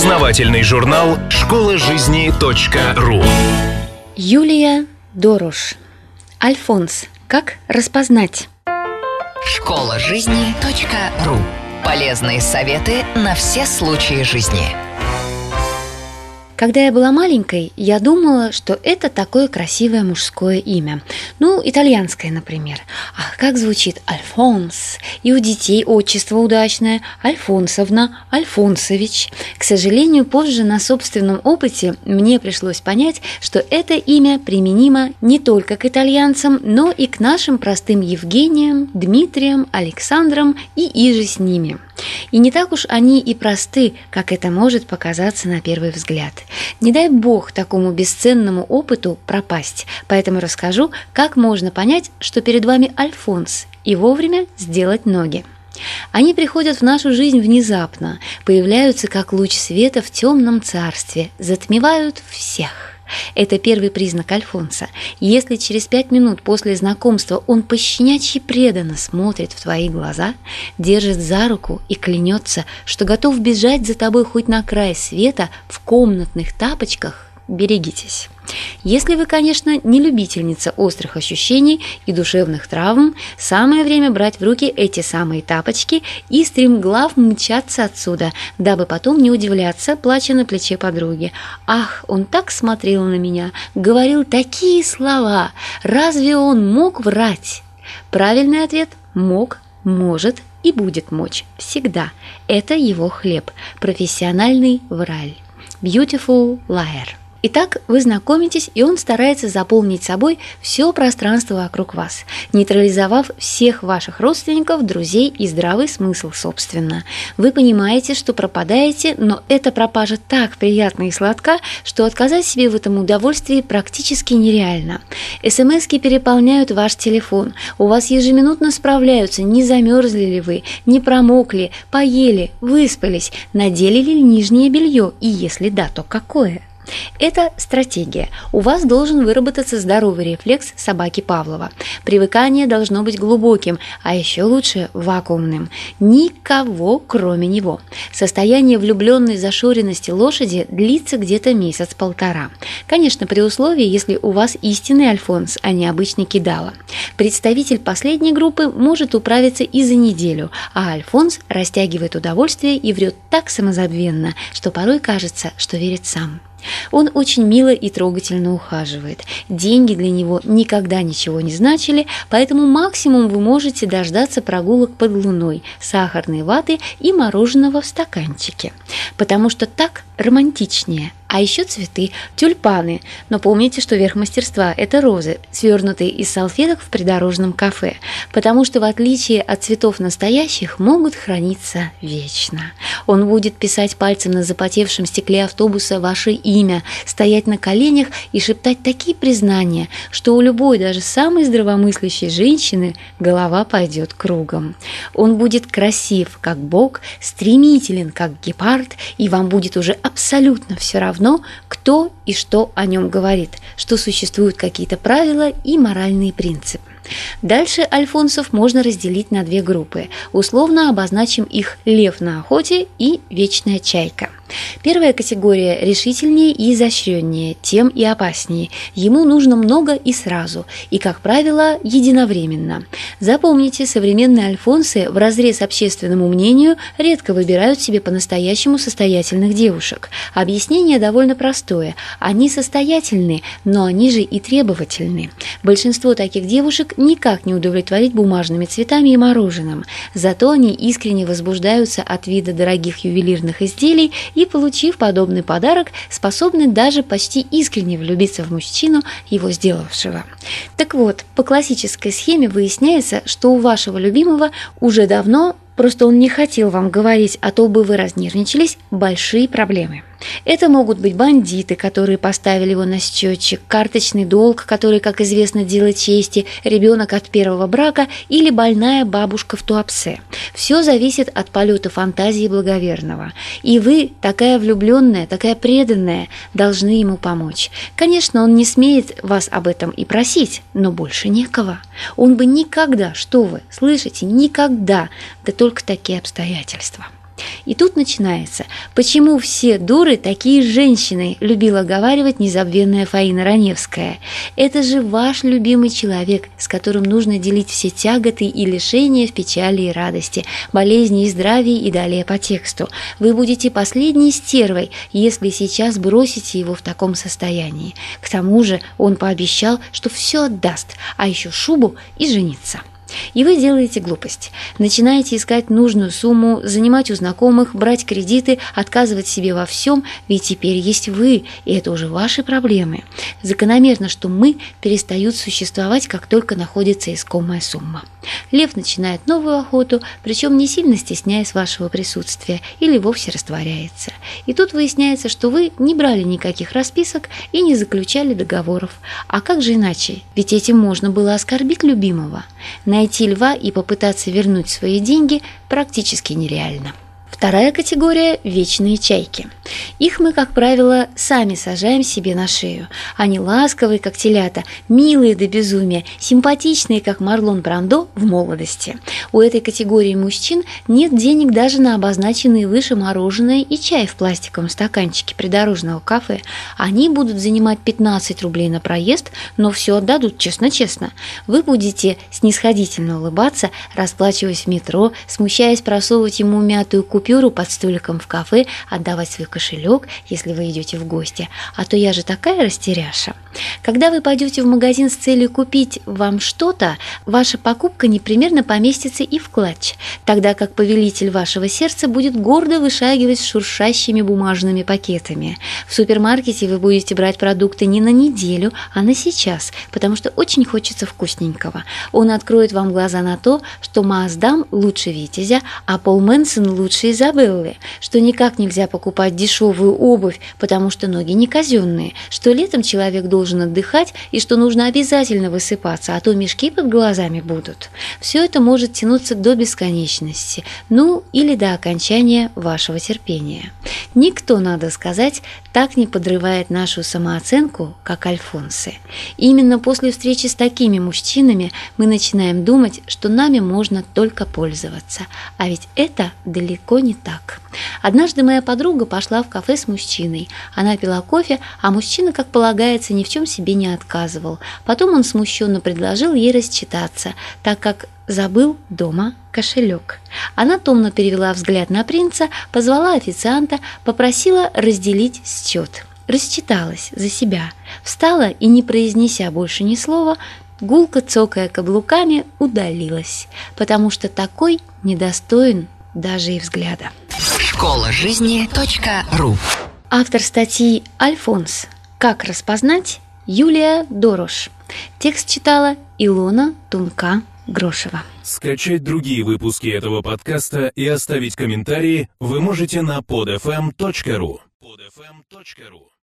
Познавательный журнал «Школа жизни .ру» Юлия Дорош Альфонс. Как распознать? Школа жизни .ру Полезные советы на все случаи жизни. Когда я была маленькой, я думала, что это такое красивое мужское имя. Ну, итальянское, например. Ах, как звучит Альфонс. И у детей отчество удачное. Альфонсовна, Альфонсович. К сожалению, позже на собственном опыте мне пришлось понять, что это имя применимо не только к итальянцам, но и к нашим простым Евгениям, Дмитриям, Александрам и иже с ними. И не так уж они и просты, как это может показаться на первый взгляд. Не дай бог такому бесценному опыту пропасть, поэтому расскажу, как можно понять, что перед вами Альфонс, и вовремя сделать ноги. Они приходят в нашу жизнь внезапно, появляются как луч света в темном царстве, затмевают всех. Это первый признак Альфонса. Если через пять минут после знакомства он пощенячьи преданно смотрит в твои глаза, держит за руку и клянется, что готов бежать за тобой хоть на край света в комнатных тапочках, берегитесь. Если вы, конечно, не любительница острых ощущений и душевных травм, самое время брать в руки эти самые тапочки и стремглав мчаться отсюда, дабы потом не удивляться, плача на плече подруги. «Ах, он так смотрел на меня, говорил такие слова! Разве он мог врать?» Правильный ответ – мог, может и будет мочь. Всегда. Это его хлеб. Профессиональный враль. Beautiful liar. Итак, вы знакомитесь, и он старается заполнить собой все пространство вокруг вас, нейтрализовав всех ваших родственников, друзей и здравый смысл, собственно. Вы понимаете, что пропадаете, но эта пропажа так приятна и сладка, что отказать себе в этом удовольствии практически нереально. СМСки переполняют ваш телефон, у вас ежеминутно справляются, не замерзли ли вы, не промокли, поели, выспались, надели ли нижнее белье, и если да, то какое. Это стратегия. У вас должен выработаться здоровый рефлекс собаки Павлова. Привыкание должно быть глубоким, а еще лучше вакуумным. Никого, кроме него. Состояние влюбленной зашоренности лошади длится где-то месяц-полтора. Конечно, при условии, если у вас истинный альфонс, а не обычный кидала. Представитель последней группы может управиться и за неделю, а альфонс растягивает удовольствие и врет так самозабвенно, что порой кажется, что верит сам. Он очень мило и трогательно ухаживает. Деньги для него никогда ничего не значили, поэтому максимум вы можете дождаться прогулок под луной, сахарной ваты и мороженого в стаканчике. Потому что так романтичнее – а еще цветы, тюльпаны. Но помните, что верх мастерства – это розы, свернутые из салфеток в придорожном кафе, потому что в отличие от цветов настоящих могут храниться вечно. Он будет писать пальцем на запотевшем стекле автобуса ваше имя, стоять на коленях и шептать такие признания, что у любой, даже самой здравомыслящей женщины голова пойдет кругом. Он будет красив, как бог, стремителен, как гепард, и вам будет уже абсолютно все равно, равно, кто и что о нем говорит, что существуют какие-то правила и моральные принципы. Дальше альфонсов можно разделить на две группы. Условно обозначим их «лев на охоте» и «вечная чайка». Первая категория решительнее и изощреннее, тем и опаснее. Ему нужно много и сразу, и, как правило, единовременно. Запомните, современные альфонсы в разрез общественному мнению редко выбирают себе по-настоящему состоятельных девушек. Объяснение довольно простое. Они состоятельны, но они же и требовательны. Большинство таких девушек никак не удовлетворить бумажными цветами и мороженым. Зато они искренне возбуждаются от вида дорогих ювелирных изделий и, получив подобный подарок, способны даже почти искренне влюбиться в мужчину, его сделавшего. Так вот, по классической схеме выясняется, что у вашего любимого уже давно, просто он не хотел вам говорить, а то бы вы разнервничались, большие проблемы. Это могут быть бандиты, которые поставили его на счетчик, карточный долг, который, как известно, дело чести, ребенок от первого брака или больная бабушка в Туапсе. Все зависит от полета фантазии благоверного. И вы, такая влюбленная, такая преданная, должны ему помочь. Конечно, он не смеет вас об этом и просить, но больше некого. Он бы никогда, что вы, слышите, никогда, да только такие обстоятельства. И тут начинается. Почему все дуры такие женщины, любила говаривать незабвенная Фаина Раневская. Это же ваш любимый человек, с которым нужно делить все тяготы и лишения в печали и радости, болезни и здравии и далее по тексту. Вы будете последней стервой, если сейчас бросите его в таком состоянии. К тому же он пообещал, что все отдаст, а еще шубу и жениться. И вы делаете глупость. Начинаете искать нужную сумму, занимать у знакомых, брать кредиты, отказывать себе во всем, ведь теперь есть вы, и это уже ваши проблемы. Закономерно, что мы перестают существовать, как только находится искомая сумма. Лев начинает новую охоту, причем не сильно стесняясь вашего присутствия, или вовсе растворяется. И тут выясняется, что вы не брали никаких расписок и не заключали договоров. А как же иначе? Ведь этим можно было оскорбить любимого. На найти льва и попытаться вернуть свои деньги практически нереально. Вторая категория – вечные чайки. Их мы, как правило, сами сажаем себе на шею. Они ласковые, как телята, милые до безумия, симпатичные, как Марлон Брандо в молодости. У этой категории мужчин нет денег даже на обозначенные выше мороженое и чай в пластиковом стаканчике придорожного кафе. Они будут занимать 15 рублей на проезд, но все отдадут честно-честно. Вы будете снисходительно улыбаться, расплачиваясь в метро, смущаясь просовывать ему мятую купюру купюру под столиком в кафе, отдавать свой кошелек, если вы идете в гости. А то я же такая растеряша. Когда вы пойдете в магазин с целью купить вам что-то, ваша покупка непременно поместится и в клатч, тогда как повелитель вашего сердца будет гордо вышагивать с шуршащими бумажными пакетами. В супермаркете вы будете брать продукты не на неделю, а на сейчас, потому что очень хочется вкусненького. Он откроет вам глаза на то, что Маздам лучше Витязя, а Пол Мэнсон лучше Изабеллы, что никак нельзя покупать дешевую обувь, потому что ноги не казенные, что летом человек должен отдыхать и что нужно обязательно высыпаться, а то мешки под глазами будут. Все это может тянуться до бесконечности, ну или до окончания вашего терпения. Никто, надо сказать, так не подрывает нашу самооценку, как Альфонсы. именно после встречи с такими мужчинами мы начинаем думать, что нами можно только пользоваться. А ведь это далеко не так. Однажды моя подруга пошла в кафе с мужчиной. Она пила кофе, а мужчина, как полагается, ни в чем себе не отказывал. Потом он смущенно предложил ей рассчитаться, так как забыл дома кошелек. Она томно перевела взгляд на принца, позвала официанта, попросила разделить счет. Рассчиталась за себя, встала и, не произнеся больше ни слова, гулко цокая каблуками, удалилась, потому что такой недостоин даже и взгляда. Школа жизни .ру Автор статьи «Альфонс. Как распознать» Юлия Дорош. Текст читала Илона Тунка Грошева. Скачать другие выпуски этого подкаста и оставить комментарии вы можете на podfm.ru. podfm.ru